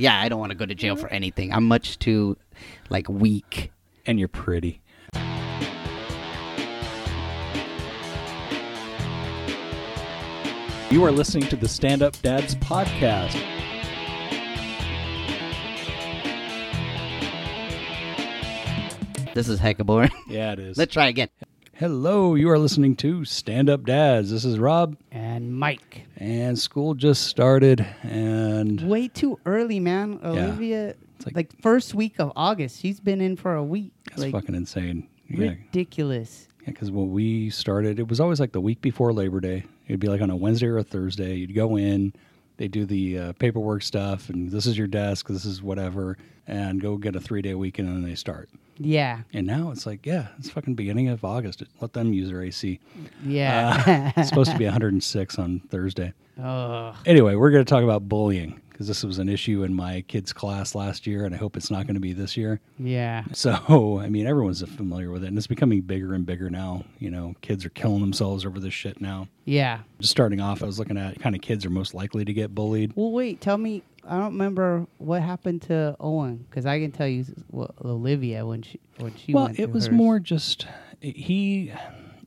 Yeah, I don't want to go to jail for mm-hmm. anything. I'm much too like weak. And you're pretty. You are listening to the Stand Up Dads podcast. This is hecka boring. Yeah, it is. Let's try again. Hello, you are listening to Stand Up Dads. This is Rob, And Mike. and school just started, and Way too early, man. Olivia, like- like, first week of August. She's been in for a week. That's like fucking insane. Yeah, ridiculous. because when we started, it was always like the week before Labor Day. It'd be like on a Wednesday or a Thursday. You'd go in, they do the uh, paperwork stuff, and this is your desk, this is whatever, and go get a three day weekend, and then they start. Yeah. And now it's like, yeah, it's fucking beginning of August. Let them use their AC. Yeah. Uh, it's supposed to be 106 on Thursday. Ugh. Anyway, we're going to talk about bullying because this was an issue in my kids' class last year, and I hope it's not going to be this year. Yeah. So, I mean, everyone's familiar with it, and it's becoming bigger and bigger now. You know, kids are killing themselves over this shit now. Yeah. Just starting off, I was looking at kind of kids are most likely to get bullied. Well, wait. Tell me. I don't remember what happened to Owen because I can tell you what, Olivia when she when she well, it was hers. more just he,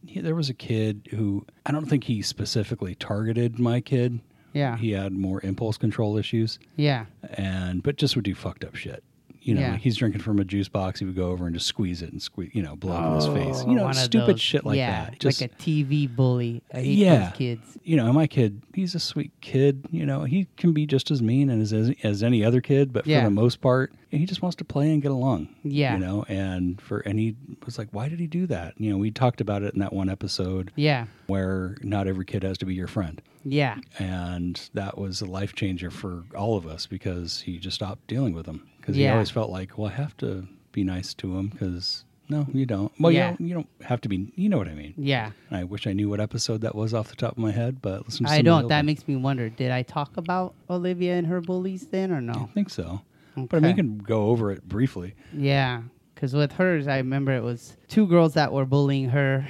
he. There was a kid who I don't think he specifically targeted my kid. Yeah. He had more impulse control issues. yeah. and but just would do fucked up shit. You know, Yeah. he's drinking from a juice box. He would go over and just squeeze it and squeeze, you know, blow up in his oh, face. Oh, You know, stupid those- shit like yeah, that. Just like a TV bully. I hate Yeah. those kids. you know, my kid, he's a sweet kid. You know, he can be just as mean as as, as any other kid, but Yeah. for the most part, he just wants to play and get along. Yeah. you know, and for and he was like, why did he do that? You know, we talked about it in that one episode Yeah. where not every kid has to be your friend. Yeah. and that was a life changer for all of us because he just stopped dealing with him because he always felt like well i have to be nice to him because no you don't well Yeah. you, don't, you don't have to be you know what i mean Yeah. i wish i knew what episode that was off the top of my head but listen to I don't. That makes me wonder. Did I talk about Olivia and her bullies then or no? i think so but i mean you can go over it briefly Yeah, because with hers, I remember it was two girls that were bullying her.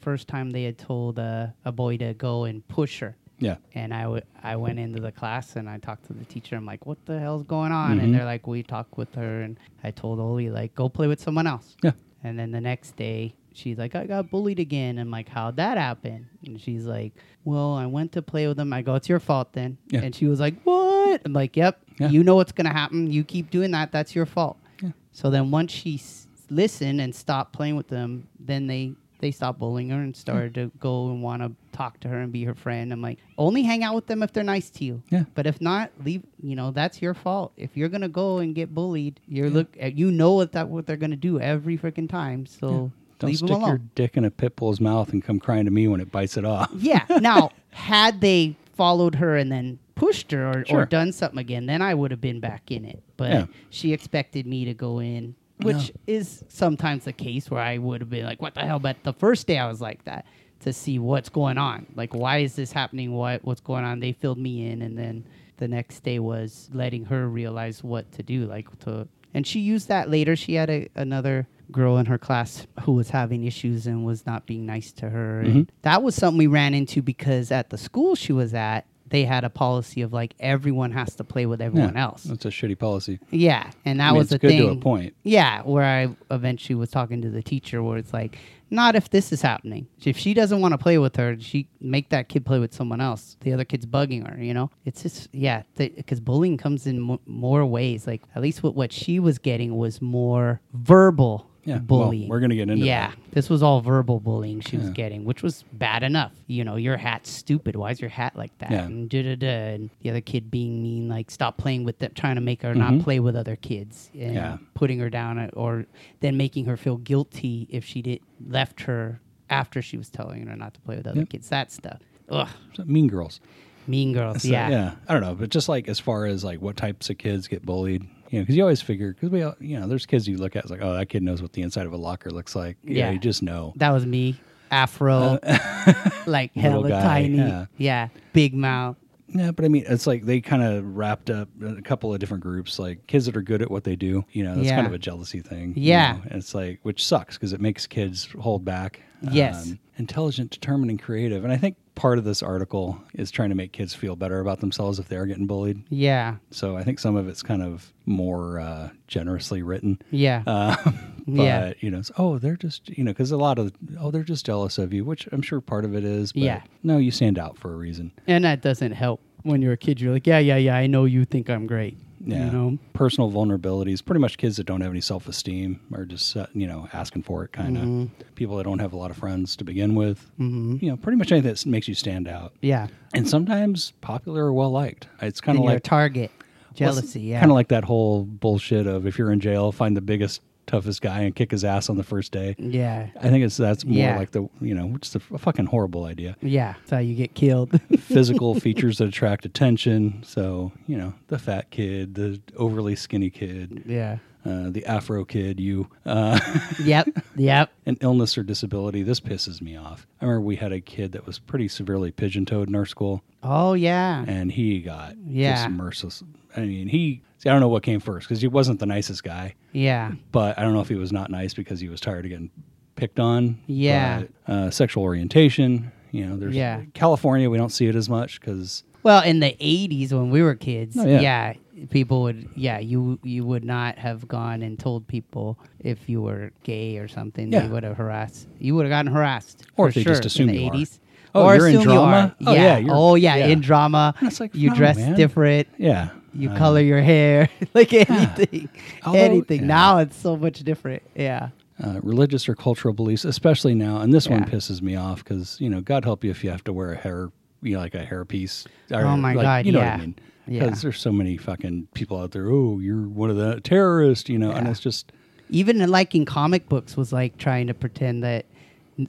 First time they had told uh, a boy to go and push her. Yeah And I, w- I went into the class and I talked to the teacher. I'm like, what the hell's going on? Mhm. And they're like, we talked with her. And I told Oli, like, go play with someone else. yeah And then the next day, she's like, I got bullied again. I'm like, how'd that happen? And she's like, well, I went to play with them. I go, it's your fault then. Yeah. And she was like, what? I'm like, yep, Yeah. you know what's going to happen. You keep doing that. That's your fault. Yeah. So then once she s- listened and stopped playing with them, then they, they stopped bullying her and started to go and want to talk to her and be her friend. I'm like, only hang out with them if they're nice to you. Yeah. But if not, leave. You know, that's your fault. If you're gonna go and get bullied, you're look. Uh, you know what that what they're gonna do every freaking time. So don't leave stick them your dick in a pit bull's mouth and come crying to me when it bites it off yeah. Now, had they followed her and then pushed her or, Sure. or done something again, then I would have been back in it. But Yeah. she expected me to go in, which No. is sometimes the case where I would have been like, "What the hell?" But the first day I was like that to see what's going on. Like, why is this happening? What what's going on? They filled me in, and then the next day was letting her realize what to do. Like to, and she used that later. She had a, another girl in her class who was having issues and was not being nice to her. And mm-hmm. that was something we ran into because at the school she was at, they had a policy of like everyone has to play with everyone yeah, else. that's a shitty policy Yeah, and that I mean, was it's the good thing. to a point Yeah, where I eventually was talking to the teacher, where it's like, not if this is happening. If she doesn't want to play with her, she make that kid play with someone else. The other kid's bugging her. You know, it's just yeah, because bullying comes in mo- more ways. Like at least what what she was getting was more verbal Yeah, well, bullying. we're gonna get into yeah. that. This was all verbal bullying she was Yeah. getting, which was bad enough. You know, your hat's stupid. Why is your hat like that? Yeah. And da da da. And the other kid being mean, like stop playing with them, trying to make her not Mhm. play with other kids, and Yeah. putting her down, or then making her feel guilty if she did left her after she was telling her not to play with other Yep. kids. That stuff. Ugh. Mean girls Mean girls. So, yeah. yeah. I don't know, but just like as far as like what types of kids get bullied, you know, because you always figure because we, all, you know, there's kids you look at it's like, oh, that kid knows what the inside of a locker looks like. Yeah, Yeah. you just know. That was me. Afro, like Uh, Little hella guy, tiny. yeah. yeah. Big mouth. Yeah, but I mean, it's like they kind of wrapped up a couple of different groups, like kids that are good at what they do. You know, that's kind of a jealousy thing. you Yeah. know, and it's like which sucks because it makes kids hold back. Yes. Um, intelligent, determined, and creative. And I think part of this article is trying to make kids feel better about themselves if they are getting bullied. Yeah. So I think some of it's kind of more uh, generously written. Yeah. Uh, but Yeah. you know, it's, oh, they're just you know, because a lot of oh, they're just jealous of you, which I'm sure part of it is. But Yeah. No, you stand out for a reason. and that doesn't help when you're a kid. You're like, yeah, yeah, yeah. I know you think I'm great. Yeah. You know. Personal vulnerabilities. Pretty much kids that don't have any self esteem are just uh, you know asking for it. Kind of Mhm. people that don't have a lot of friends to begin with. Mm-hmm. You know, pretty much anything that makes you stand out. Yeah. And sometimes popular or well liked. It's kind of like target. Jealousy. Yeah. Kind of like that whole bullshit of if you're in jail, find the biggest, toughest guy and kick his ass on the first day. Yeah. I think it's that's more Yeah. like the you know, which is a, fucking horrible idea. Yeah. That's how you get killed. Physical features that attract attention. So you know, the fat kid, the overly skinny kid, yeah. uh, the Afro kid, you, uh, Yep. Yep. an illness or disability. This pisses me off. I remember we had a kid that was pretty severely pigeon-toed in our school, Oh yeah. and he got Yeah. just merciless. I mean, he. See, I don't know what came first because he wasn't the nicest guy. Yeah. but I don't know if he was not nice because he was tired of getting picked on. Yeah. But, uh, sexual orientation. You know, there's Yeah. California. We don't see it as much because Well, in the '80s when we were kids, Oh, yeah. yeah. people would, yeah, you you would not have gone and told people if you were gay or something. Yeah. You would have harassed. You would have gotten harassed. Or if they sure, just assume in the you are. '80s. Oh, or you're in assume you drama? Oh, yeah. yeah, you're- oh yeah, yeah. in drama. And it's like, you no, dress man. different. yeah, You color your hair, like anything, Although- anything. yeah. Now it's so much different. Yeah, uh, religious or cultural beliefs, especially now. And this one pisses me off because you know, God help you if you have to wear a hair, you know, like a hairpiece. or, Oh, my like, God, you know yeah. what I mean? Yeah. Because there's so many fucking people out there. Oh, you're one of the terrorists, you know, and it's just even in, like in comic books was like trying to pretend that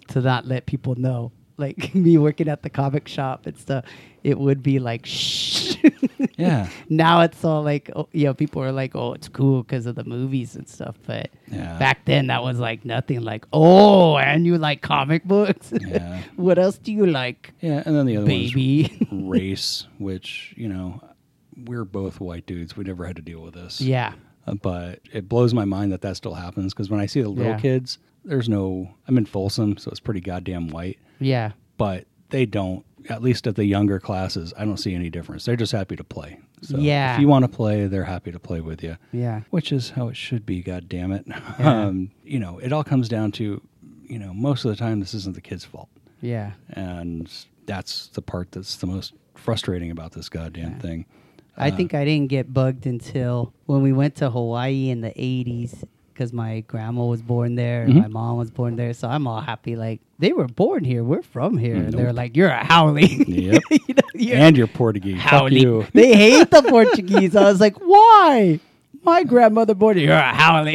to not let people know. Like me working at the comic shop and stuff, it would be like shh. yeah, now it's all like, oh, you know, people are like, oh, it's cool because of the movies and stuff. But Yeah. back then, that was like nothing. Like, oh, and you like comic books? Yeah. what else do you like, yeah. And then the other baby? race, which you know, we're both white dudes. We never had to deal with this. yeah, Uh, but it blows my mind that that still happens because when I see the little Yeah. kids, there's no. I'm in Folsom, so it's pretty goddamn white. Yeah, But they don't. At least at the younger classes, I don't see any difference. They're just happy to play. So Yeah. If you want to play, they're happy to play with you, yeah, which is how it should be. God damn it. Yeah. Um, you know, it all comes down to, you know, most of the time this isn't the kid's fault, yeah. and that's the part that's the most frustrating about this goddamn Yeah. thing. I Uh, think I didn't get bugged until when we went to Hawaii in the 80s because my grandma was born there and Mhm. my mom was born there. So I'm all happy. Like, they were born here. We're from here. And they're like, you're a haole. Yep. you know, you're and you're Portuguese. Fuck haole. you. They hate the Portuguese. I was like, why? My grandmother born here. You're a haole.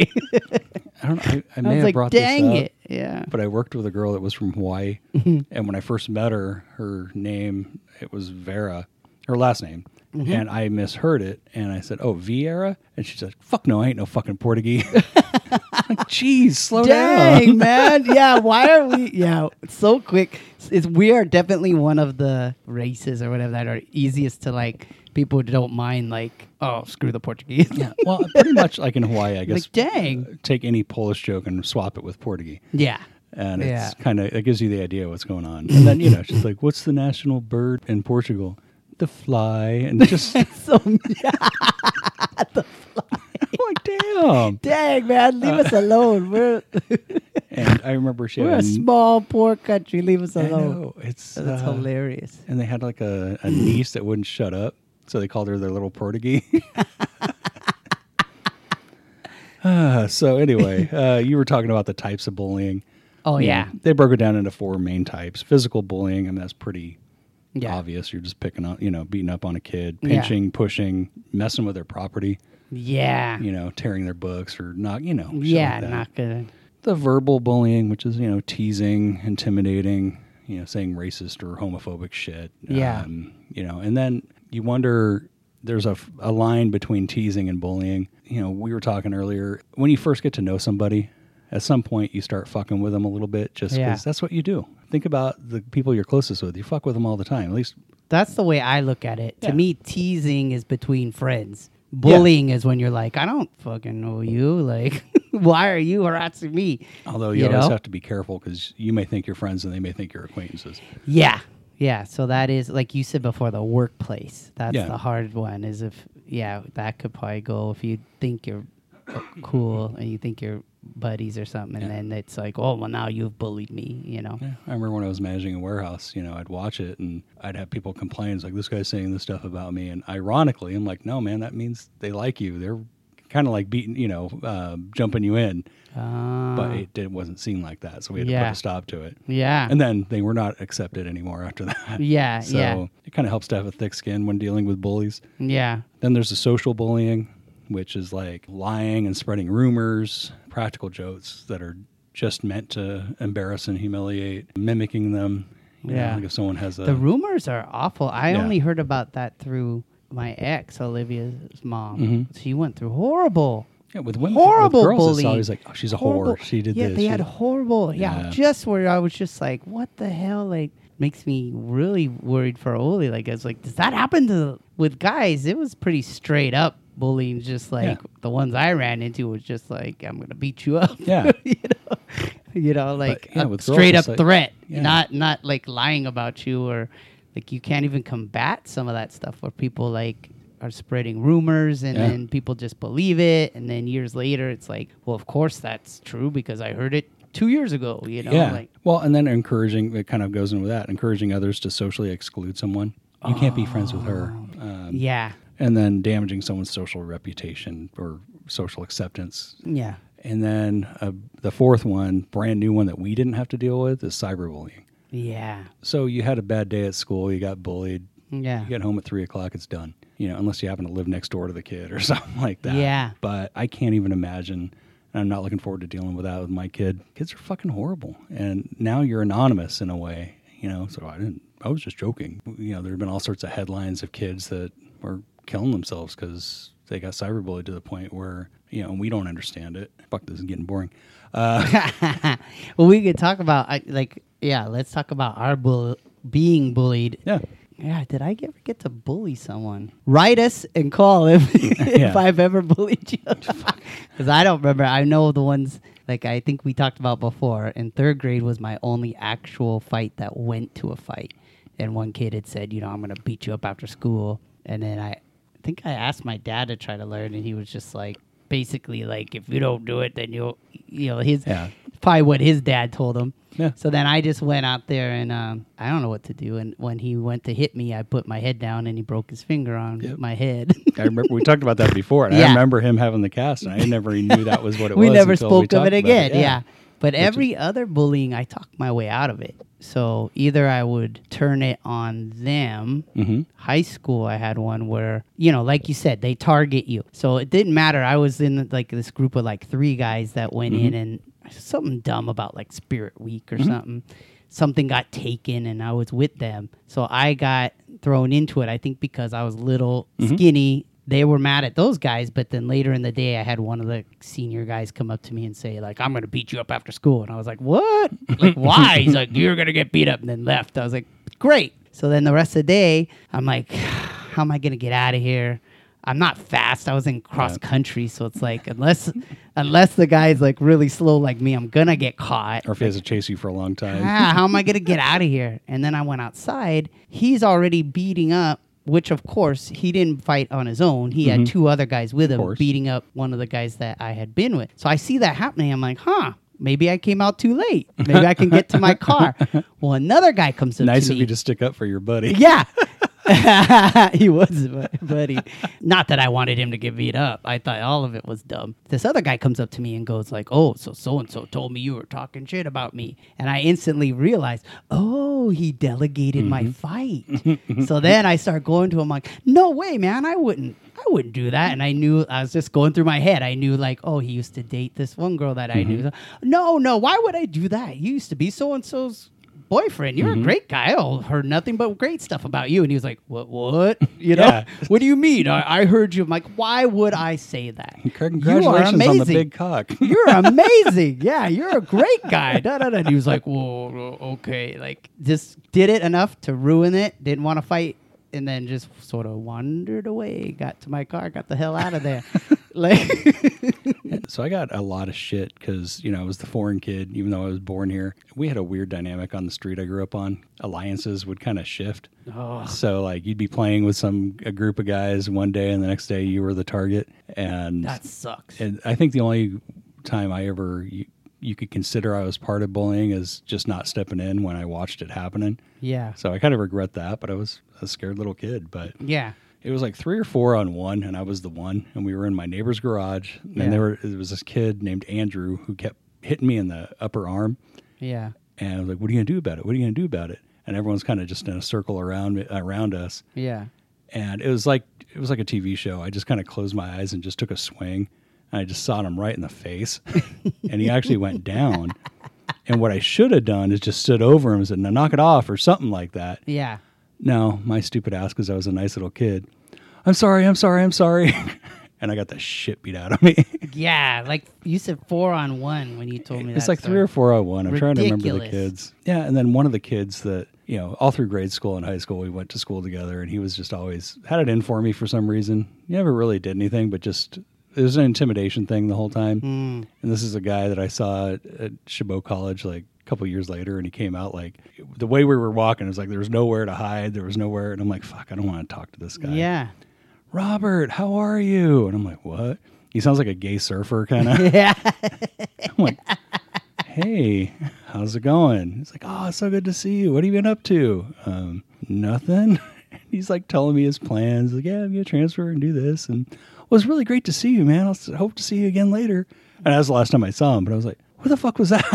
I don't. I, I may was have like, brought dang this up, it. Yeah. but I worked with a girl that was from Hawaii, and when I first met her, her name it was Vera, her last name, Mm-hmm. and I misheard it, and I said, "Oh, Vieira," and she said, "Fuck no, I ain't no fucking Portuguese." like, jeez, slow Dang, down. man. Yeah, why are we? Yeah, so quick. It's, we are definitely one of the races or whatever that are easiest to like. People don't mind like, oh, screw the Portuguese. yeah, well, pretty much like in Hawaii, I guess. Like, dang. uh, take any Polish joke and swap it with Portuguese. yeah. and Yeah. it's kind of it gives you the idea of what's going on. And then you know she's like, "What's the national bird in Portugal?" The fly, and just So like, damn. dang, man, leave us alone. We're And I remember she we're a small, poor country. Leave us alone. it's That's uh, hilarious. And they had like a, a niece that wouldn't shut up, so they called her their little Portuguese. Ah, so anyway, uh, you were talking about the types of bullying. Oh yeah, they broke it down into four main types. Physical bullying, I mean that's pretty yeah, obvious. You're just picking up, you know, beating up on a kid, Yeah. pinching, pushing, messing with their property, yeah, you know, tearing their books or not, you know, yeah. like. Not good. the verbal bullying, which is you know teasing, intimidating, you know, saying racist or homophobic shit. Yeah. Um, you know, and then you wonder. There's a, a line between teasing and bullying. You know, we were talking earlier. When you first get to know somebody, at some point you start fucking with them a little bit, just because Yeah. that's what you do. Think about the people you're closest with. You fuck with them all the time. At least That's the way I look at it. Yeah. To me, teasing is between friends. Bullying is when you're like, I don't fucking know you. Like, why are you harassing me? Although you, You always know? have to be careful because you may think you're friends and they may think you're acquaintances. Yeah. Yeah, so that is like you said before, the workplace. That's Yeah. the hard one. Is if yeah, that could probably go if you think you're uh, cool and you think you're buddies or something, and Yeah. then it's like, oh well, now you've bullied me. You know. Yeah, I remember when I was managing a warehouse, you know, I'd watch it and I'd have people complain, it's like, this guy's saying this stuff about me. And ironically, I'm like, no, man, that means they like you. They're kind of like beating, you know, uh, jumping you in. Uh, But it, it wasn't seen like that. So we had to put a stop to it. yeah. And then they were not accepted anymore after that. yeah. So yeah. it kind of helps to have a thick skin when dealing with bullies. Yeah. Then there's the social bullying, which is like lying and spreading rumors, practical jokes that are just meant to embarrass and humiliate, mimicking them. You know, Yeah. like if someone has a The rumors are awful. I Yeah. only heard about that through my ex, Olivia's mom. Mhm. She went through horrible, yeah, with women, horrible with girls, bullying. it's always like, oh, she's a horrible- whore. She did yeah, this. they she had horrible. Yeah, Yeah. just where I was just like, what the hell? Like, makes me really worried for Oli. Like, I was like, does that happen to with guys? It was pretty straight up bullying. Just like Yeah. the ones I ran into was just like, I'm gonna beat you up. Yeah. you know, you know, like yeah, with girls, straight up like- threat, Yeah. not not like lying about you or like you can't even combat some of that stuff where people like are spreading rumors and Yeah. then people just believe it and then years later it's like well of course that's true because i heard it two years ago you know yeah. like well, and then encouraging, it kind of goes in with that, encouraging others to socially exclude someone. You can't be friends with her. Um, yeah And then damaging someone's social reputation or social acceptance. yeah And then uh, the fourth one, brand new one that we didn't have to deal with, is cyberbullying. yeah So you had a bad day at school, you got bullied, yeah you get home at three o'clock, it's done. You know, unless you happen to live next door to the kid or something like that. Yeah. But I can't even imagine. And I'm not looking forward to dealing with that with my kid. Kids are fucking horrible. And now you're anonymous in a way, you know. So I didn't, I was just joking. You know, there have been all sorts of headlines of kids that were killing themselves because they got cyberbullied to the point where, you know, we don't understand it. Fuck, this is getting boring. Uh, well we could talk about I, like yeah let's talk about our bull being bullied yeah. Yeah, did I ever get to bully someone? Write us and call if if I've ever bullied you. Because I don't remember. I know the ones like I think we talked about before. In third grade was my only actual fight that went to a fight. And one kid had said, you know, I'm gonna beat you up after school. And then I think I asked my dad to try to learn, and he was just like, basically like, if you don't do it, then you'll, you know, his Yeah. probably what his dad told him. Yeah. So then I just went out there and um, I don't know what to do. And when he went to hit me, I put my head down and he broke his finger on Yep. my head. I remember we talked about that before, and I remember him having the cast, and I never knew that was what it was. we was. never we spoke of it again. Yeah. But is- every other bullying, I talked my way out of it. So either I would turn it on them. hmm High school, I had one where, you know, like you said, they target you. So it didn't matter. I was in like this group of like three guys that went mm-hmm. in and something dumb about like Spirit Week or mm-hmm. something. Something got taken and I was with them. So I got thrown into it, I think because I was little, mm-hmm. skinny. They were mad at those guys, but then later in the day, I had one of the senior guys come up to me and say, like, I'm going to beat you up after school. And I was like, what? Like, why? He's like, you're going to get beat up. And then left. I was like, great. So then the rest of the day, I'm like, how am I going to get out of here? I'm not fast. I was in cross country, so it's like unless unless the guy's like really slow like me, I'm gonna get caught. Or if he has to chase you for a long time. Ah, how am I gonna get out of here? And then I went outside. He's already beating up, which of course he didn't fight on his own. He had mm-hmm. two other guys with him beating up one of the guys that I had been with. So I see that happening. I'm like, huh. Maybe I came out too late. Maybe I can get to my car. Well, another guy comes up nice of you to stick up for your buddy. Yeah. he was my buddy. Not that I wanted him to get beat up. I thought all of it was dumb. This other guy comes up to me and goes like, "Oh, so so and so told me you were talking shit about me," and I instantly realized, "Oh, he delegated my mm-hmm. fight." so then I start going to him like, "No way, man! I wouldn't." I wouldn't do that. And I knew I was just going through my head. I knew like, oh, he used to date this one girl that I knew. Mm-hmm. No, no, why would I do that? You used to be so and so's boyfriend. You're a mm-hmm. great guy. I heard nothing but great stuff about you. And he was like, what, what? You know, Yeah. what do you mean? I, I heard you. I'm like, why would I say that? Congratulations you are on the amazing. big cock. You're amazing. yeah, you're a great guy. Da, da, da. And he was like, whoa, okay. Like, just did it enough to ruin it. Didn't want to fight. And then just sort of wandered away. Got to my car. Got the hell out of there. Like, So I got a lot of shit because you know I was the foreign kid, even though I was born here. We had a weird dynamic on the street I grew up on. Alliances would kind of shift. oh, So like you'd be playing with some a group of guys one day, and the next day you were the target. And that sucks. and I think the only time I ever you, you could consider I was part of bullying is just not stepping in when I watched it happening. yeah. So I kind of regret that, but I was a scared little kid. But Yeah. It was like three or four on one, and I was the one, and we were in my neighbor's garage, Yeah. and there were, there was this kid named Andrew who kept hitting me in the upper arm, Yeah. and I was like, "What are you gonna do about it? What are you gonna do about it?" And everyone's kind of just in a circle around me, around us, Yeah. and it was like it was like a TV show. I just kind of closed my eyes and just took a swing, and I just shot him right in the face, and he actually went down. And what I should have done is just stood over him and said, "Now knock it off" or something like that. Yeah. No, my stupid ass, because I was a nice little kid. I'm sorry, I'm sorry, I'm sorry. and I got the shit beat out of me. Yeah. Like you said, four on one when you told me it's like three or four on one. I'm trying to remember the kids. Yeah, and then one of the kids that, you know, all through grade school and high school, we went to school together, and he was just always had it in for me for some reason. He never really did anything, but just it was an intimidation thing the whole time. Mm. And this is a guy that I saw at, at Chabot College like a couple years later, and he came out like the way we were walking. It was like there was nowhere to hide, there was nowhere, and I'm like, fuck, I don't want to talk to this guy. Yeah. Robert, how are you? And I'm like, what? He sounds like a gay surfer kind of. Yeah. I'm like, hey, how's it going? He's like, oh, it's so good to see you. What have you been up to? Um, nothing. He's like telling me his plans. Like, yeah, I'm gonna transfer and do this. And well, it was really great to see you, man. I'll hope to see you again later. And that was the last time I saw him. But I was like, what the fuck was that?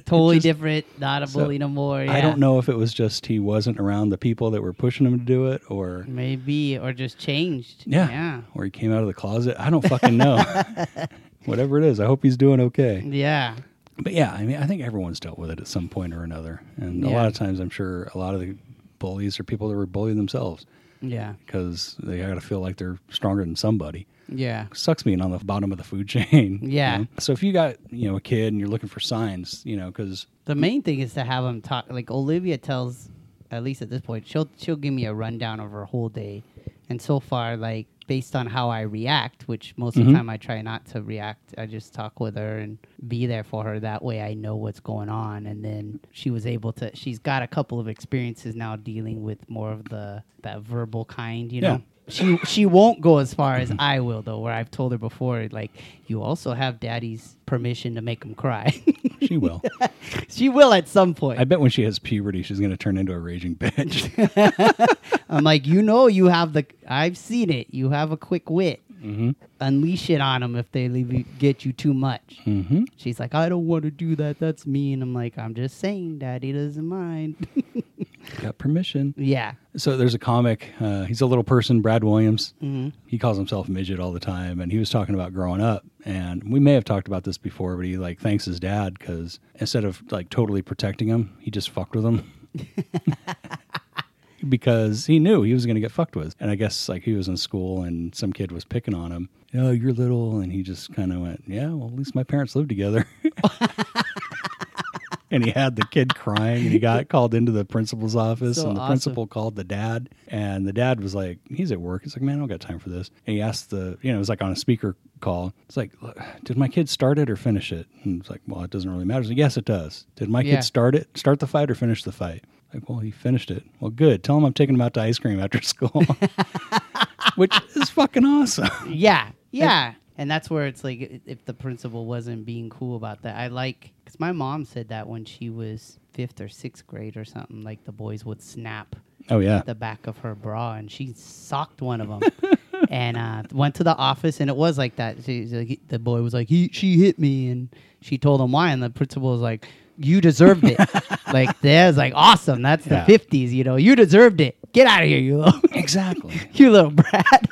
totally Just- different. Not a So, bully no more. Yeah. I don't know if it was just he wasn't around the people that were pushing him to do it, or Maybe or just changed. yeah, Yeah. or he came out of the closet. I don't fucking know. Whatever it is, I hope he's doing okay. Yeah. But yeah, I mean, I think everyone's dealt with it at some point or another, and a lot of times, I'm sure a lot of the bullies are people that were bullied themselves Yeah. because they got to feel like they're stronger than somebody. Yeah. Sucks being on the bottom of the food chain. you Yeah. know? So if you got you know a kid and you're looking for signs, you know, because The main thing is to have them talk. Like Olivia tells, at least at this point, she'll she'll give me a rundown of her whole day, and so far, like based on how I react, which most of Mhm. the time I try not to react. I just talk with her and be there for her. That way, I know what's going on. And then she was able to. She's got a couple of experiences now dealing with more of the that verbal kind. You Yeah. know. She she won't go as far as I will though. Where I've told her before, like you also have daddy's permission to make him cry. she will. she will at some point. I bet when she has puberty, she's going to turn into a raging bitch. I'm like, you know, you have the. I've seen it. You have a quick wit. Hmm Unleash it on them if they leave you, get you too much. hmm She's like, I don't want to do that. That's mean. I'm like, I'm just saying, Daddy doesn't mind. Got permission. yeah. So there's a comic. Uh, he's a little person, Brad Williams. hmm he calls himself midget all the time and he was talking about growing up and we may have talked about this before but he like thanks his dad because instead of like totally protecting him he just fucked with him because he knew he was going to get fucked with. And i guess like he was in school and some kid was picking on him. Oh you're little. And he just kind of went yeah well at least my parents live together. And he had the kid crying and he got called into the principal's office So and the awesome. principal called the dad. And the dad was like he's at work. He's like man i don't got time for this. And he asked the you know it was like on a speaker call. It's like did my kid start it or finish it? And it's like well it doesn't really matter. He's like, yes it does. Did my Yeah. kid start it start the fight or finish the fight like well he finished it. Well good. Tell him i'm taking him out to ice cream after school. Which is fucking awesome. Yeah. Yeah. And that's where it's like, if the principal wasn't being cool about that, I like, because my mom said that when she was fifth or sixth grade or something, like the boys would snap oh yeah. the back of her bra and she socked one of them and uh, went to the office and it was like that. She, the boy was like he she hit me and she told him why and the principal was like you deserved it. Like that's like awesome. That's Yeah. the 50s you know. You deserved it. Get out of here you little exactly. you little brat.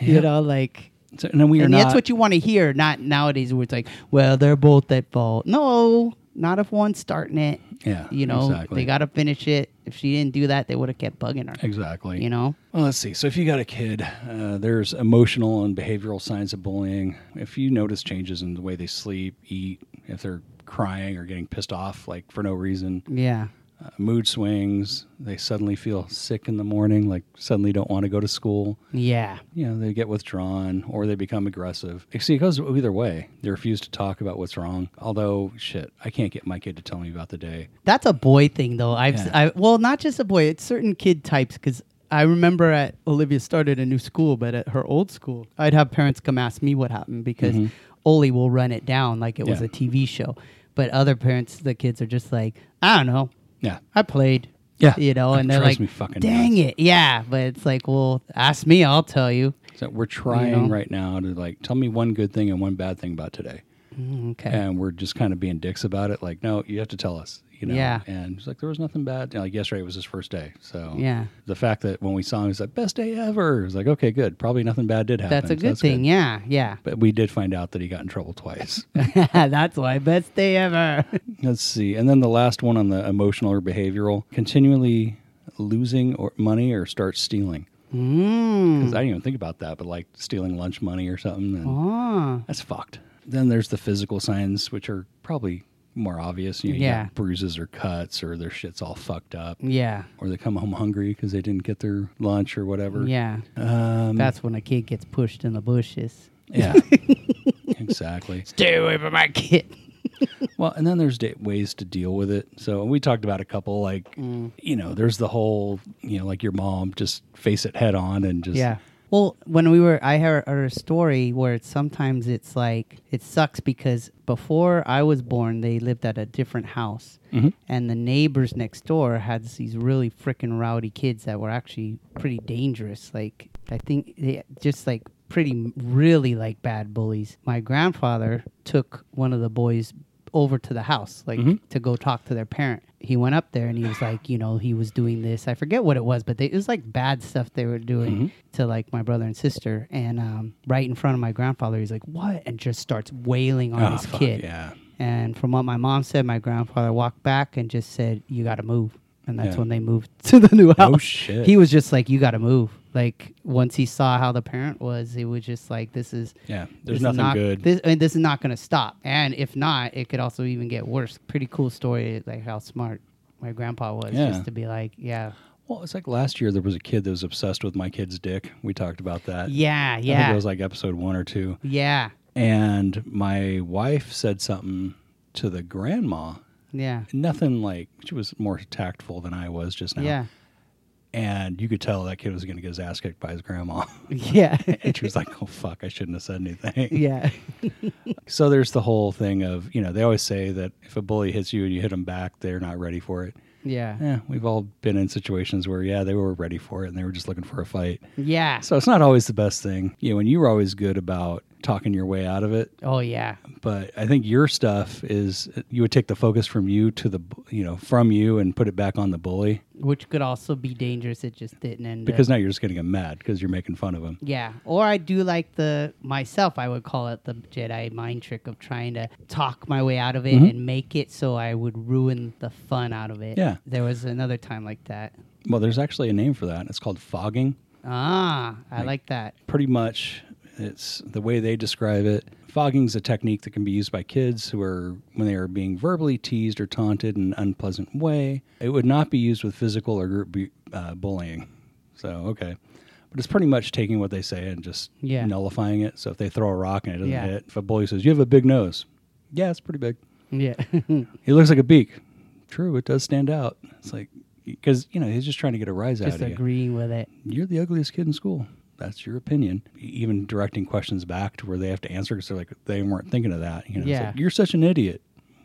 You know like so, and then we are and not that's what you want to hear not nowadays where it's like well they're both at fault. No not if one's starting it yeah you know. Exactly. they got to finish it. If she didn't do that they would have kept bugging her exactly. you know? Well, let's see. So, if you got a kid, uh, there's emotional and behavioral signs of bullying. If you notice changes in the way they sleep, eat, if they're crying or getting pissed off, like for no reason, yeah uh, mood swings. They suddenly feel sick in the morning, like suddenly don't want to go to school. Yeah. You know, they get withdrawn or they become aggressive. See, it goes either way. They refuse to talk about what's wrong. Although, shit, I can't get my kid to tell me about the day. That's a boy thing, though. I've, Yeah. I, well, not just a boy. It's certain kid types because I remember at Olivia started a new school, but at her old school, I'd have parents come ask me what happened because Oli will run it down like it was Mm-hmm. A TV show. But other parents, the kids are just like, I don't know. Yeah. I played. Yeah. You know, and they're like, me fucking dang nuts. it. Yeah. But it's like, well, ask me, I'll tell you. So we're trying know? right now to like tell me one good thing and one bad thing about today. Mm, okay. And we're just kind of being dicks about it. Like, no, you have to tell us. You know? Yeah. And he's like, there was nothing bad. Like yesterday was his first day. So Yeah. the fact that when we saw him, he's like, best day ever. It's like, okay, good. Probably nothing bad did happen. That's a so good thing. Yeah. Yeah. But we did find out that he got in trouble twice. that's why. Best day ever. Let's see. And then the last one on the emotional or behavioral continually losing or money or start stealing. mm. 'Cause I didn't even think about that, but like stealing lunch money or something. And Oh. That's fucked. Then there's the physical signs, which are probably more obvious. You know, Yeah. got bruises or cuts, or their shit's all fucked up, Yeah. or they come home hungry because they didn't get their lunch or whatever. Yeah. Um, That's when a kid gets pushed in the bushes. yeah. exactly. Stay away from my kid. Well, and then there's da- ways to deal with it. So we talked about a couple, like Mm. you know, there's the whole, you know, like your mom, just face it head on and just Yeah. Well, when we were, I heard, a story where it's, sometimes it's like it sucks because before I was born, they lived at a different house, Mhm. and the neighbors next door had these really freaking rowdy kids that were actually pretty dangerous. Like I think they just like pretty really like bad bullies. My grandfather took one of the boys over to the house like Mhm. to go talk to their parent. He went up there and he was like, you know, he was doing this. I forget what it was, but they, it was like bad stuff they were doing Mhm. to like my brother and sister. And um, right in front of my grandfather, he's like, "What?" and just starts wailing on Oh, his fuck, kid. Yeah. And from what my mom said, my grandfather walked back and just said, "You got to move." And that's Yeah. when they moved to the new house. Oh, shit. He was just like, "You got to move." Like once he saw how the parent was, he was just like, "This is." Yeah. There's nothing not, good. This, and this is not going to stop. And if not, it could also even get worse. Pretty cool story, like how smart my grandpa was, Yeah. just to be like, "Yeah, well, it's like last year there was a kid that was obsessed with my kid's dick. We talked about that. yeah, I think yeah, it was like episode one or two. yeah, And my wife said something to the grandma. yeah, Nothing like she was more tactful than I was just now. yeah, And you could tell that kid was going to get his ass kicked by his grandma. yeah." and she was like, "Oh fuck, I shouldn't have said anything." yeah. So there's the whole thing of you know they always say that if a bully hits you and you hit them back, they're not ready for it. Yeah. Yeah, we've all been in situations where yeah they were ready for it and they were just looking for a fight. Yeah. So it's not always the best thing. You know, and you were always good about talking your way out of it. Oh yeah. But I think your stuff is you would take the focus from you to the you know from you and put it back on the bully Which could also be dangerous. It just didn't end. because up. now you're just getting him mad because you're making fun of him. Yeah. Or I do like the myself. I would call it the Jedi mind trick of trying to talk my way out of it Mhm. and make it so I would ruin the fun out of it. Yeah. There was another time like that. Well, there's actually a name for that. It's called fogging. Ah, I Like- like that. pretty much it's the way they describe it fogging is a technique that can be used by kids who are when they are being verbally teased or taunted in an unpleasant way it would not be used with physical or group bu- uh, bullying so okay but it's pretty much taking what they say and just Yeah. nullifying it so if they throw a rock and it doesn't Yeah. hit if a bully says you have a big nose yeah it's pretty big Yeah. it looks like a beak true it does stand out it's like because you know he's just trying to get a rise just out of you agreeing with it. you're the ugliest kid in school. That's your opinion. Even directing questions back to where they have to answer because they're like they weren't thinking of that. You know, it's Yeah. like, you're such an idiot.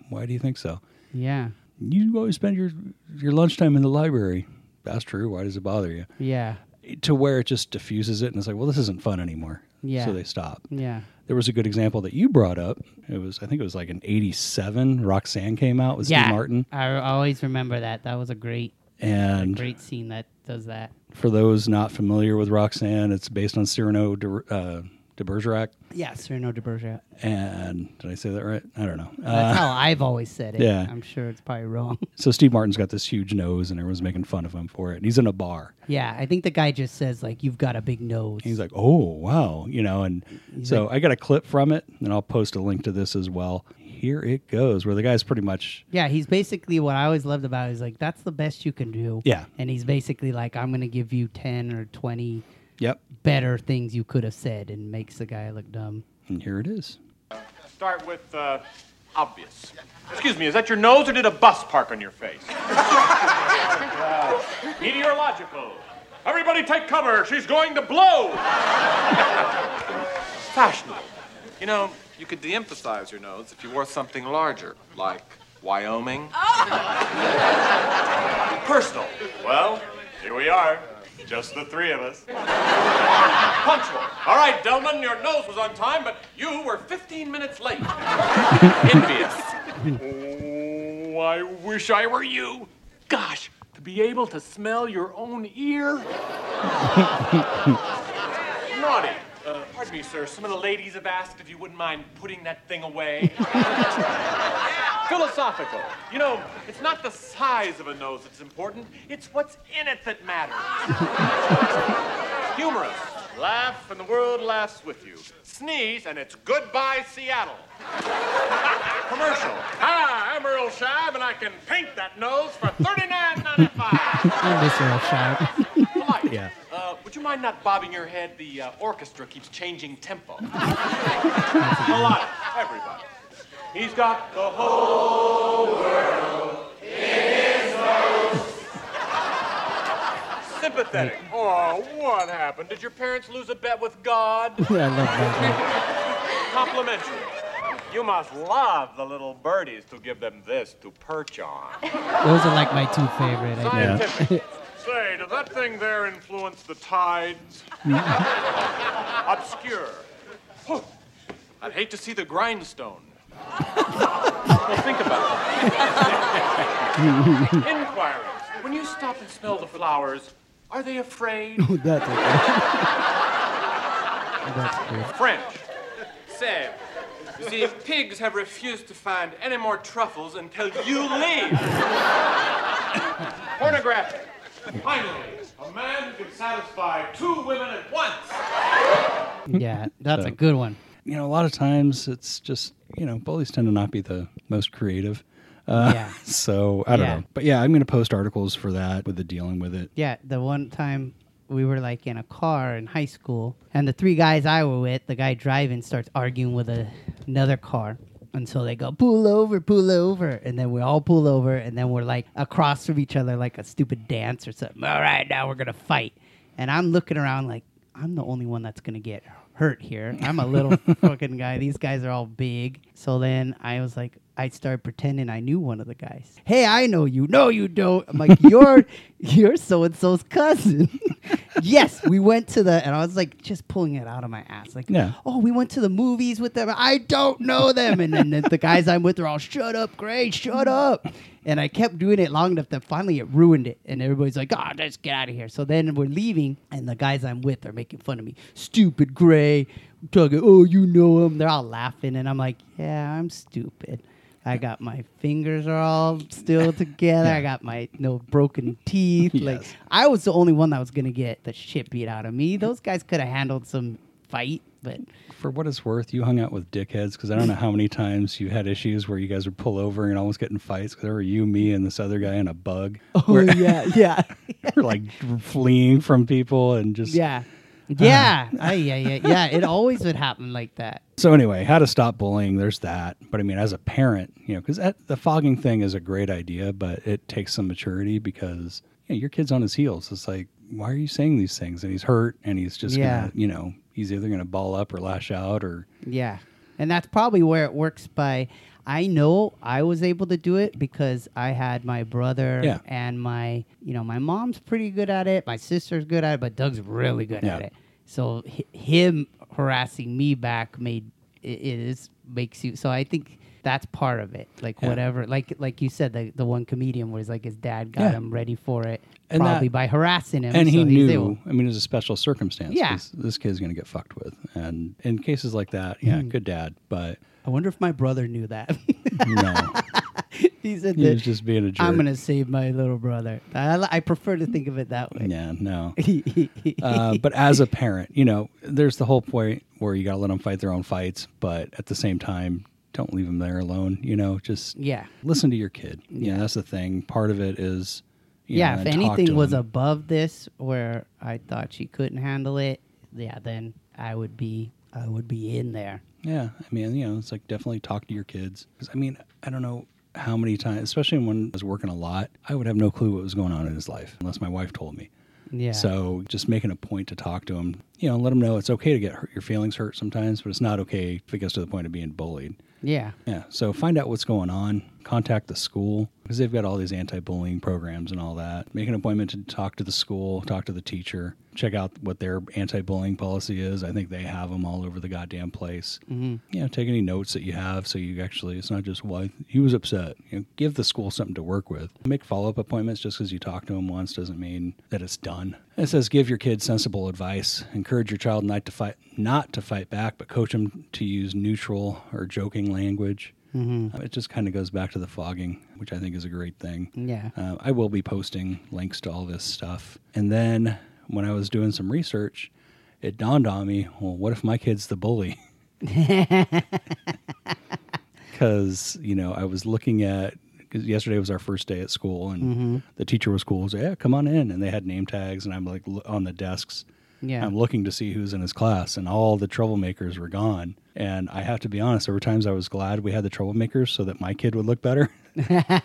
Why do you think so? Yeah. You always spend your your lunchtime in the library. That's true. Why does it bother you? Yeah. To where it just diffuses it and it's like, well, this isn't fun anymore. Yeah. So they stop. Yeah. There was a good example that you brought up. It was, I think it was like in '87. Roxanne came out with yeah. Steve Martin, I always remember that. That was a great, and great scene that does that. for those not familiar with Roxanne, it's based on Cyrano de, uh, de Bergerac. Yeah, Cyrano de Bergerac. And did I say that right? I don't know. That's Uh, how I've always said it. yeah. I'm sure it's probably wrong. so Steve Martin's got this huge nose, and everyone's making fun of him for it. And he's in a bar. yeah, I think the guy just says like, "You've got a big nose." And he's like, "Oh wow," you know. And He's so I got a clip from it, and I'll post a link to this as well. Here it goes, where the guy's pretty much Yeah, he's basically what I always loved about. It is like that's the best you can do. Yeah. and he's basically like I'm gonna give you ten or twenty yep, better things you could have said, and makes the guy look dumb. and here it is. Start with uh, obvious. Excuse me, is that your nose or did a bus park on your face? Uh, meteorological. Everybody take cover. She's going to blow. Fashionable. You know, you could de-emphasize your nose if you wore something larger, like Wyoming. Oh! Personal. Well, here we are. Just the three of us. Punctual. All right, Delman, your nose was on time, but you were 15 minutes late. Envious. Oh, I wish I were you. Gosh, to be able to smell your own ear. Naughty. Pardon me, sir. Some of the ladies have asked if you wouldn't mind putting that thing away. Philosophical. You know, it's not the size of a nose that's important, it's what's in it that matters. Humorous. Laugh and the world laughs with you. Sneeze and it's goodbye, Seattle. Commercial. Hi, I'm Earl Scheib and I can paint that nose for $39.95. I miss Earl Scheib. Yeah. Would you mind not bobbing your head? The uh, orchestra keeps changing tempo. Polite. Everybody. He's got the whole world in his nose. Sympathetic. Oh, what happened? Did your parents lose a bet with God? I love that. Complimentary. You must love the little birdies to give them this to perch on. Those are like my two favorite. I think. Scientific. Say, does that thing there influence the tides? Obscure. Whew. I'd hate to see the grindstone. well, think about it. Inquiries. When you stop and smell the flowers, are they afraid? Oh, that's That's good. French. Say, you see, pigs have refused to find any more truffles until you leave. Pornographic. Finally, a man who can satisfy two women at once. Yeah, that's So- a good one. You know, a lot of times it's just you know bullies tend to not be the most creative. Uh, Yeah. So I don't Yeah. know, but yeah, I'm going to post articles for that with the dealing with it. Yeah, the one time we were like in a car in high school, and the three guys I were with, the guy driving starts arguing with a, another car. So they go, pull over, pull over. And then we all pull over, and then we're like across from each other like a stupid dance or something. All right, now we're going to fight. And I'm looking around like, I'm the only one that's going to get hurt here. I'm a little fucking guy. These guys are all big. So then I was like, I started pretending I knew one of the guys. Hey, I know you. No, you don't. I'm like, you're you're so and so's cousin. yes, we went to the, and I was like, just pulling it out of my ass, like, Yeah. oh, we went to the movies with them. I don't know them, and then the guys I'm with are all, shut up, Gray, shut up. And I kept doing it long enough that finally it ruined it, and everybody's like, ah, oh, just get out of here. So then we're leaving, and the guys I'm with are making fun of me, stupid Gray, talking, oh, you know him. They're all laughing, and I'm like, yeah, I'm stupid. I got my fingers are all still together. I got my no broken teeth. Like I was the only one that was gonna get the shit beat out of me. Those guys could have handled some fight, but For what it's worth, you hung out with dickheads because I don't know how many times you had issues where you guys would pull over and almost get in fights because there were you, me, and this other guy and a bug. oh yeah, yeah, We're like fleeing from people and just yeah, yeah, I, yeah, yeah, yeah. It always would happen like that. So anyway, how to stop bullying? There's that. But I mean, as a parent, you know, because the fogging thing is a great idea, but it takes some maturity because you know, your kid's on his heels. It's like, why are you saying these things? And he's hurt, and he's just Yeah. gonna, you know, he's either gonna ball up or lash out, or Yeah. And that's probably where it works by I know I was able to do it because I had my brother Yeah. and my you know, my mom's pretty good at it, my sister's good at it, but Doug's really good at it. So hi- him harassing me back made it, it is makes you so I think that's part of it. Like Yeah. whatever like like you said the the one comedian was like his dad got Yeah. him ready for it And probably that- by harassing him and he so he's knew. able- I mean, it was a special circumstance. Yeah. 'cause This kid's gonna get fucked with, and in cases like that, yeah, Hmm. good dad, but I wonder if my brother knew that. no, he said he was just being a jerk. I'm gonna save my little brother. I, I prefer to think of it that way. Yeah, no. uh, but as a parent, you know, there's the whole point where you got to let them fight their own fights, but at the same time, don't leave them there alone. You know, just Yeah. listen to your kid. Yeah, Yeah. that's the thing. Part of it is, you yeah, know, if anything was them. above this where I thought she couldn't handle it, yeah, then I would be I would be in there. Yeah, I mean, you know, it's like definitely talk to your kids. 'Cause, I mean, I don't know how many times, especially when I was working a lot, I would have no clue what was going on in his life unless my wife told me. Yeah. So just making a point to talk to him, you know, let him know it's okay to get hurt, your feelings hurt sometimes, but it's not okay if it gets to the point of being bullied. yeah. Yeah. So find out what's going on. Contact the school because they've got all these anti-bullying programs and all that. Make an appointment to talk to the school, talk to the teacher, check out what their anti-bullying policy is. I think they have them all over the goddamn place. Mm-hmm. You know, take any notes that you have so you actually it's not just why he was upset. You know, give the school something to work with. Make follow-up appointments just because you talk to them once doesn't mean that it's done. It says give your kids sensible advice. Encourage your child not to fight not to fight back, but coach them to use neutral or joking language. Mm-hmm. It just kind of goes back to the fogging, which I think is a great thing. Yeah. Uh, I will be posting links to all this stuff. And then when I was doing some research, it dawned on me well, what if my kid's the bully? Because, you know, I was looking at, because yesterday was our first day at school and the teacher was cool. So, yeah, come on in. And they had name tags and I'm like on the desks. Yeah. I'm looking to see who's in his class, and all the troublemakers were gone. And I have to be honest, there were times I was glad we had the troublemakers so that my kid would look better.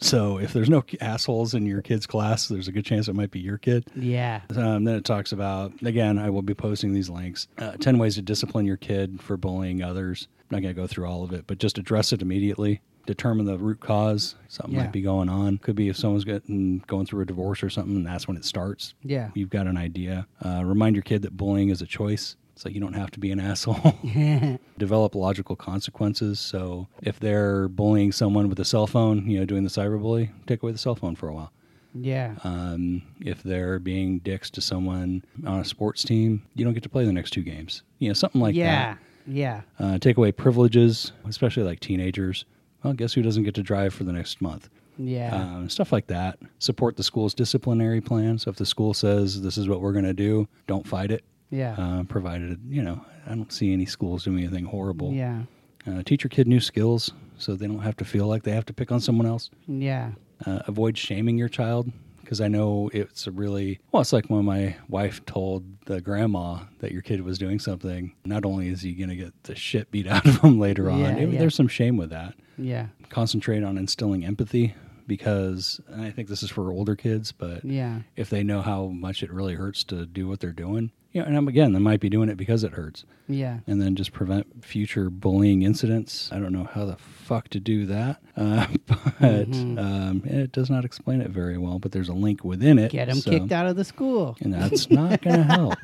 so if there's no assholes in your kid's class, there's a good chance it might be your kid. Yeah. Um, then it talks about, again, I will be posting these links uh, 10 ways to discipline your kid for bullying others. I'm not going to go through all of it, but just address it immediately. Determine the root cause. Something Yeah. might be going on. Could be if someone's getting going through a divorce or something, and that's when it starts. Yeah. You've got an idea. Uh, remind your kid that bullying is a choice. So you don't have to be an asshole. Develop logical consequences. So if they're bullying someone with a cell phone, you know, doing the cyberbully, take away the cell phone for a while. Yeah. Um, if they're being dicks to someone on a sports team, you don't get to play the next two games. You know, something like yeah. that. Yeah. Uh, take away privileges, especially like teenagers. Well, guess who doesn't get to drive for the next month? Yeah. Um, stuff like that. Support the school's disciplinary plan. So if the school says this is what we're going to do, don't fight it. yeah. Uh, provided, you know, I don't see any schools doing anything horrible. yeah. Uh, teach your kid new skills so they don't have to feel like they have to pick on someone else. Yeah. Uh, avoid shaming your child because I know it's a really well. It's like when my wife told the grandma that your kid was doing something. Not only is he going to get the shit beat out of him later on, Yeah, it- yeah. there's some shame with that. Yeah. Concentrate on instilling empathy because and I think this is for older kids, but Yeah. if they know how much it really hurts to do what they're doing, you know, and again, they might be doing it because it hurts Yeah. and then just prevent future bullying incidents. I don't know how the fuck to do that, uh, but Mm-hmm. um, it does not explain it very well. But there's a link within it. Get him so- kicked out of the school. and that's not going to help.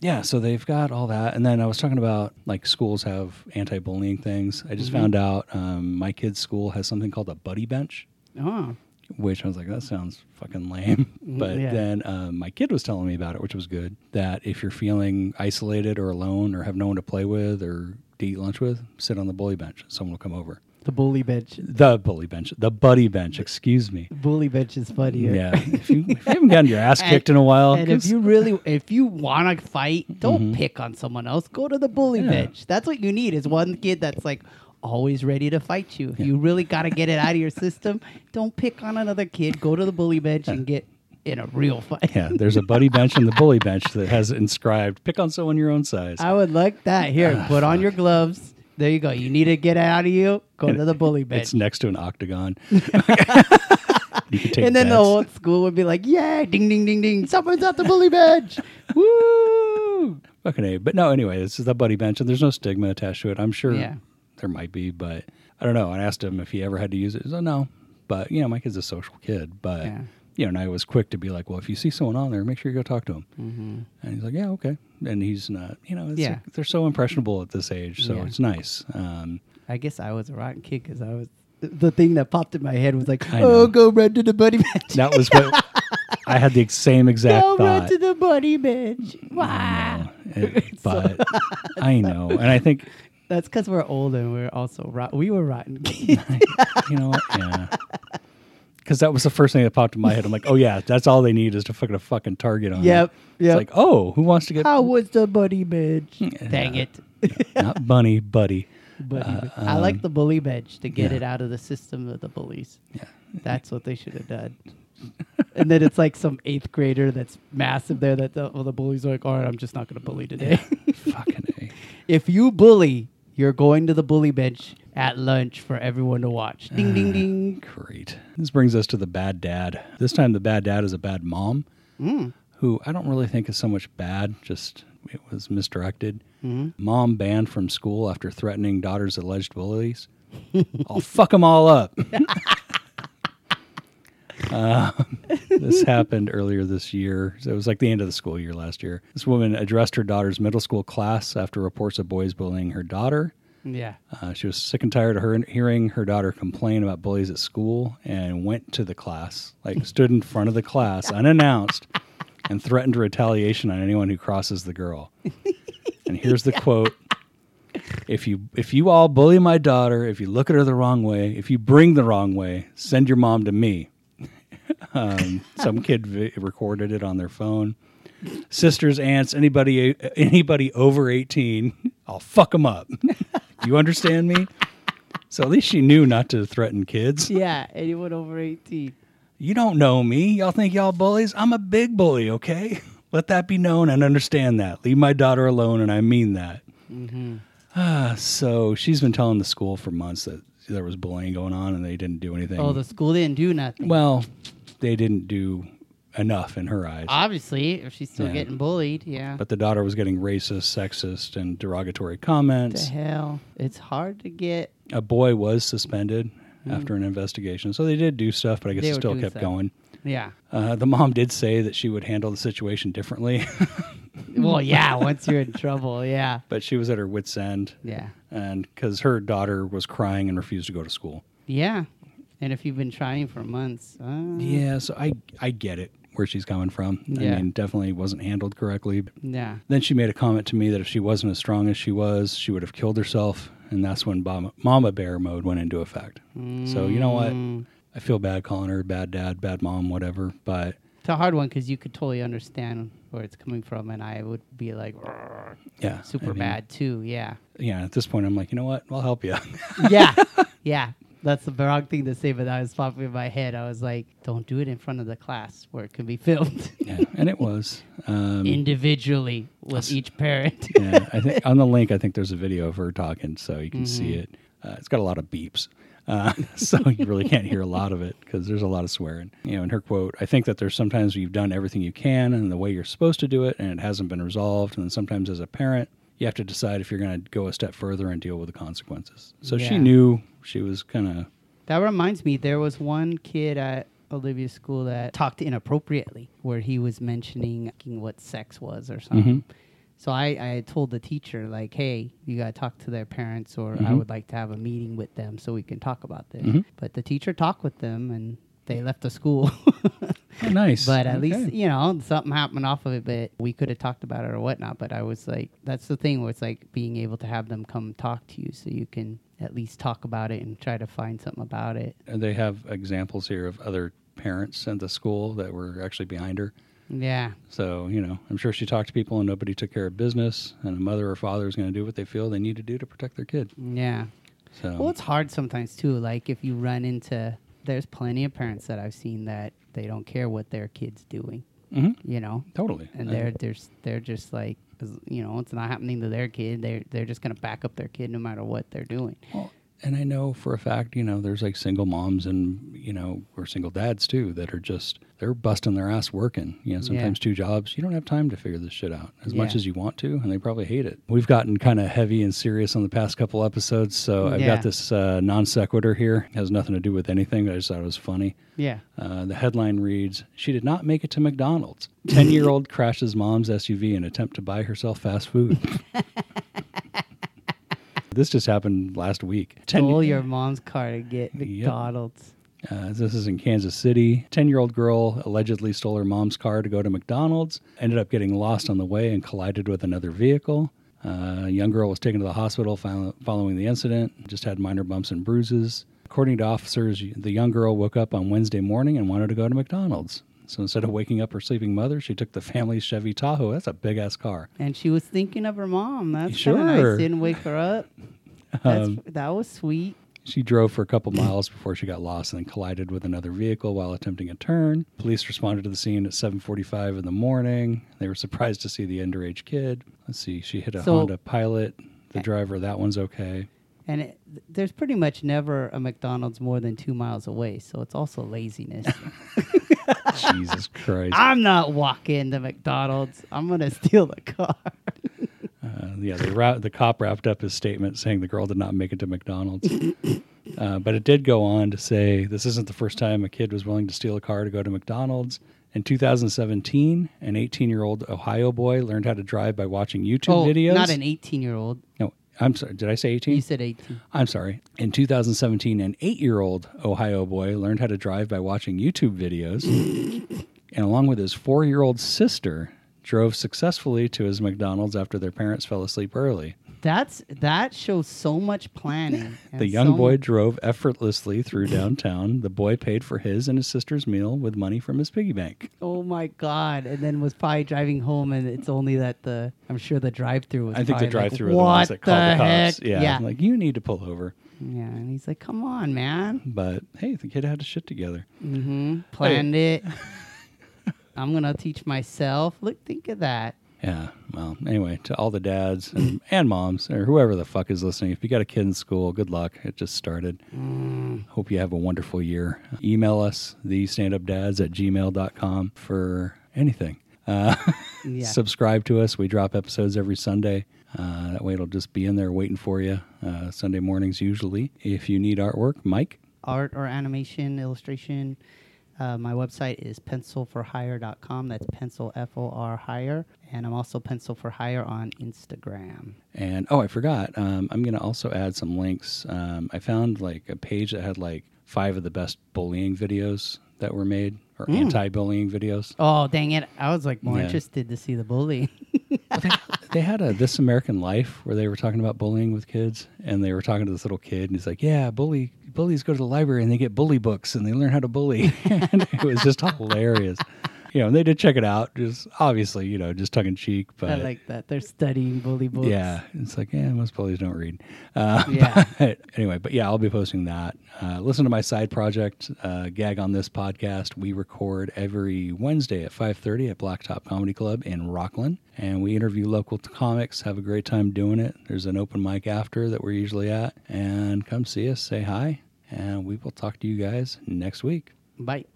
Yeah, so they've got all that, and then I was talking about like schools have anti-bullying things. I Mm-hmm. just found out um, my kid's school has something called a buddy bench, Oh. Which I was like, that sounds fucking lame. But Mm, yeah. then um, my kid was telling me about it, which was good. That if you're feeling isolated or alone or have no one to play with or to eat lunch with, sit on the bully bench. Someone will come over. The bully bench. The bully bench, the buddy bench. Excuse me. Bully bench is funnier. Yeah, if you, if you haven't gotten your ass And- kicked in a while, And if you really, if you want to fight, don't pick on someone else. Go to the bully Mm-hmm. Yeah. bench. That's what you need. Is one kid that's like always ready to fight you. If you really got to get it out of your system, don't pick on another kid. Go to the bully bench and get in a real fight. Yeah, there's a buddy bench and the bully bench that has inscribed "Pick on someone your own size." I would like that. Here, Ah, put on your gloves. There you go. You need to get it out of you. Go to the bully bench. It's next to an octagon. you can take and then the bets. whole school would be like, "Yeah, ding, ding, ding, ding! Someone's at the bully bench! Woo!" fucking a. But no, anyway, this is the buddy bench, and there's no stigma attached to it. I'm sure Yeah. There might be, but I don't know. I asked him if he ever had to use it. He said no, but you know, my kid's a social kid, but. Yeah. You know, and I was quick to be like, "Well, if you see someone on there, make sure you go talk to him." Mm-hmm. And he's like, "Yeah, okay." And he's not, you know, it's Yeah. like- they're so impressionable at this age, so Yeah. it's nice. Um, I guess I was a rotten kid because I was. The thing that popped in my head was like, "Oh, go run to the buddy bench! that was what I had the same exact Go run thought. to the buddy bench!" Wow. It- but I know, and I think That's because we're old and we're also rot- we were rotten kids. you know what, yeah, because that was the first thing that popped in my head. I'm like, oh yeah, that's all they need is to fucking a fucking target on. it. Yep, Yeah. It's like, oh, who wants to get? How was the buddy bench? Dang it! not bunny, buddy. But uh, I like the um, bully bench to get yeah. it out of the system of the bullies. Yeah. That's what they should have done. and then it's like some eighth grader that's massive there that the, well, the bullies are like, all right, I'm just not going to bully today. Fucking A. if you bully, you're going to the bully bench at lunch for everyone to watch. Ding, ding, ah, ding. Great. This brings us to the bad dad. This time, the bad dad is a bad mom, mm. who I don't really think is so much bad, just it was misdirected. Mm-hmm. Mom banned from school after threatening daughter's alleged bullies. I'll fuck them all up. Um, this happened earlier this year. So it was like the end of the school year last year. This woman addressed her daughter's middle school class after reports of boys bullying her daughter. Yeah. Uh, she was sick and tired of her hearing her daughter complain about bullies at school and went to the class, like stood in front of the class unannounced and threatened retaliation on anyone who crosses the girl. And here's the quote. If you if you all bully my daughter, if you look at her the wrong way, if you bring the wrong way, send your mom to me. Um, some kid vi- recorded it on their phone. Sisters, aunts, anybody anybody over eighteen, I'll fuck them up. You understand me? So at least she knew not to threaten kids. Yeah. Anyone over 18. You don't know me. Y'all think y'all bullies? I'm a big bully, okay? Let that be known and understand that. Leave my daughter alone, and I mean that. Ah, so she's been telling the school for months that there was bullying going on, and they didn't do anything. Oh, the school didn't do nothing. well, they didn't do enough in her eyes. Obviously, if she's still Yeah. getting bullied, yeah. but the daughter was getting racist, sexist, and derogatory comments. the comments. hell? It's hard to get. A boy was suspended after an investigation, so they did do stuff, but I guess They it were still doing kept stuff. going. Yeah. Uh, the mom did say that she would handle the situation differently, Well, yeah. once you're in trouble, yeah. but she was at her wits' end, Yeah. and because her daughter was crying and refused to go to school. Yeah. And if you've been trying for months, uh, Yeah, so I I get it where she's coming from. Yeah. I mean, definitely wasn't handled correctly. yeah. Then she made a comment to me that if she wasn't as strong as she was, she would have killed herself, and that's when Mama, Mama Bear mode went into effect. So you know what? Mm. I feel bad calling her bad dad, bad mom, whatever. But It's a hard one because you could totally understand where it's coming from, and I would be like, yeah, super I mean, bad too. Yeah. Yeah, at this point, I'm like, you know what? I'll help you. yeah. Yeah. That's the wrong thing to say, but that was popping in my head. I was like, don't do it in front of the class where it can be filmed yeah, and it was. Um, individually with each parent. yeah, I think on the link, I think there's a video of her talking, so you can see Mm-hmm. it. Uh, it's got a lot of beeps, uh, so you really can't hear a lot of it because there's a lot of swearing. You know, in her quote, I think that there's sometimes you've done everything you can and the way you're supposed to do it, and it hasn't been resolved. And then sometimes as a parent, you have to decide if you're going to go a step further and deal with the consequences. So she knew she was kind of That reminds me, there was one kid at Olivia's school that talked inappropriately, where he was mentioning what sex was or something. Mm-hmm. So I, I told the teacher, like, hey, you got to talk to their parents, or I mm-hmm. would like to have a meeting with them so we can talk about this. Mm-hmm. But the teacher talked with them, and they left the school. oh, nice. But at least you know something happened off of it. But we could have talked about it or whatnot. But I was like, that's the thing where it's like being able to have them come talk to you, so you can at least talk about it and try to find something about it. And they have examples here of other parents at the school that were actually behind her. Yeah, So, you know, I'm sure she talked to people and nobody took care of business, and a mother or father is going to do what they feel they need to do to protect their kid. yeah. So, Well, it's hard sometimes too. Like if you run into, there's plenty of parents that I've seen that they don't care what their kid's doing. Mhm. You know, totally. and I- they're they're they're just like you know, it's not happening to their kid. They're they're just gonna back up their kid no matter what they're doing. Well, and I know for a fact, you know, there's like single moms and, you know, or single dads too that are just, they're busting their ass working. You know, sometimes two jobs. You don't have time to figure this shit out as much as you want to, and they probably hate it. We've gotten kind of heavy and serious on the past couple episodes, so I've Yeah. got this uh, non sequitur here. It has nothing to do with anything, but I just thought it was funny. Yeah. Uh, the headline reads She did not make it to McDonald's. 10 year old crashes mom's SUV in attempt to buy herself fast food. this just happened last week. 10 Stole your mom's car to get McDonald's. Uh, this is in Kansas City. 10 year old girl allegedly stole her mom's car to go to McDonald's, ended up getting lost on the way and collided with another vehicle. Uh, a young girl was taken to the hospital fol- following the incident, just had minor bumps and bruises. According to officers, the young girl woke up on Wednesday morning and wanted to go to McDonald's. So instead of waking up her sleeping mother, she took the family's Chevy Tahoe. That's a big ass car. And she was thinking of her mom. That's Sure. kind nice. Didn't wake her up. Um, that was sweet. She drove for a couple miles before she got lost and then collided with another vehicle while attempting a turn. Police responded to the scene at 7:45 in the morning. They were surprised to see the underage kid. Let's see, she hit a So- Honda Pilot. The driver, that one's okay. And it, there's pretty much never a McDonald's more than two miles away. So it's also laziness. Jesus Christ. I'm not walking to McDonald's. I'm going to steal the car. Uh, yeah, the, ra- the cop wrapped up his statement saying the girl did not make it to McDonald's. uh, but it did go on to say this isn't the first time a kid was willing to steal a car to go to McDonald's. In 2017, an 18 year old Ohio boy learned how to drive by watching YouTube oh, videos. not an 18 year old. No, I'm sorry. Did I say 18? You said 18. I'm sorry. In 2017, an eight year old Ohio boy learned how to drive by watching YouTube videos. and along with his four year old sister, drove successfully to his McDonald's after their parents fell asleep early. That's that shows so much planning. The young so boy drove effortlessly through downtown. The boy paid for his and his sister's meal with money from his piggy bank. Oh my god! And then was probably driving home, and it's only that the I'm sure the drive-through was. I think the probably drive like, are the ones "What that called the heck?" cops. Yeah, yeah, like you need to pull over. yeah. And he's like, "Come on, man! But hey, the kid had his shit together. Mm-hmm. Planned it. I'm gonna teach myself. Look, think of that. Yeah. Well, anyway, to all the dads and, and moms or whoever the fuck is listening, if you got a kid in school, good luck. It just started. Hope you have a wonderful year. Email us, thestandupdads at gmail.com for anything. Uh, Yeah. Subscribe to us. We drop episodes every Sunday. Uh, that way it'll just be in there waiting for you uh, Sunday mornings usually. If you need artwork, Mike, Art or animation, illustration. Uh, my website is pencilforhire.com. That's pencil F O R hire, and I'm also pencil for hire on Instagram. And oh, I forgot. Um, I'm going to also add some links. Um, I found like a page that had like five of the best bullying videos that were made or anti-bullying videos. Oh dang it! I was like more Yeah. interested to see the bully. they had a This American Life where they were talking about bullying with kids, and they were talking to this little kid, and he's like, "Yeah, bully bullies go to the library and they get bully books and they learn how to bully." and it was just hilarious. You know, and they did check it out, just obviously, you know, just tongue in cheek, but I like that. They're studying bully books. Yeah, it's like yeah, most bullies don't read. Uh, Yeah. but anyway, but yeah, I'll be posting that. Uh, listen to my side project, uh, Gag on This podcast. We record every Wednesday at five thirty at Blacktop Comedy Club in Rocklin, and we interview local t- comics. Have a great time doing it. There's an open mic after that we're usually at, and come see us, say hi, and we will talk to you guys next week. Bye.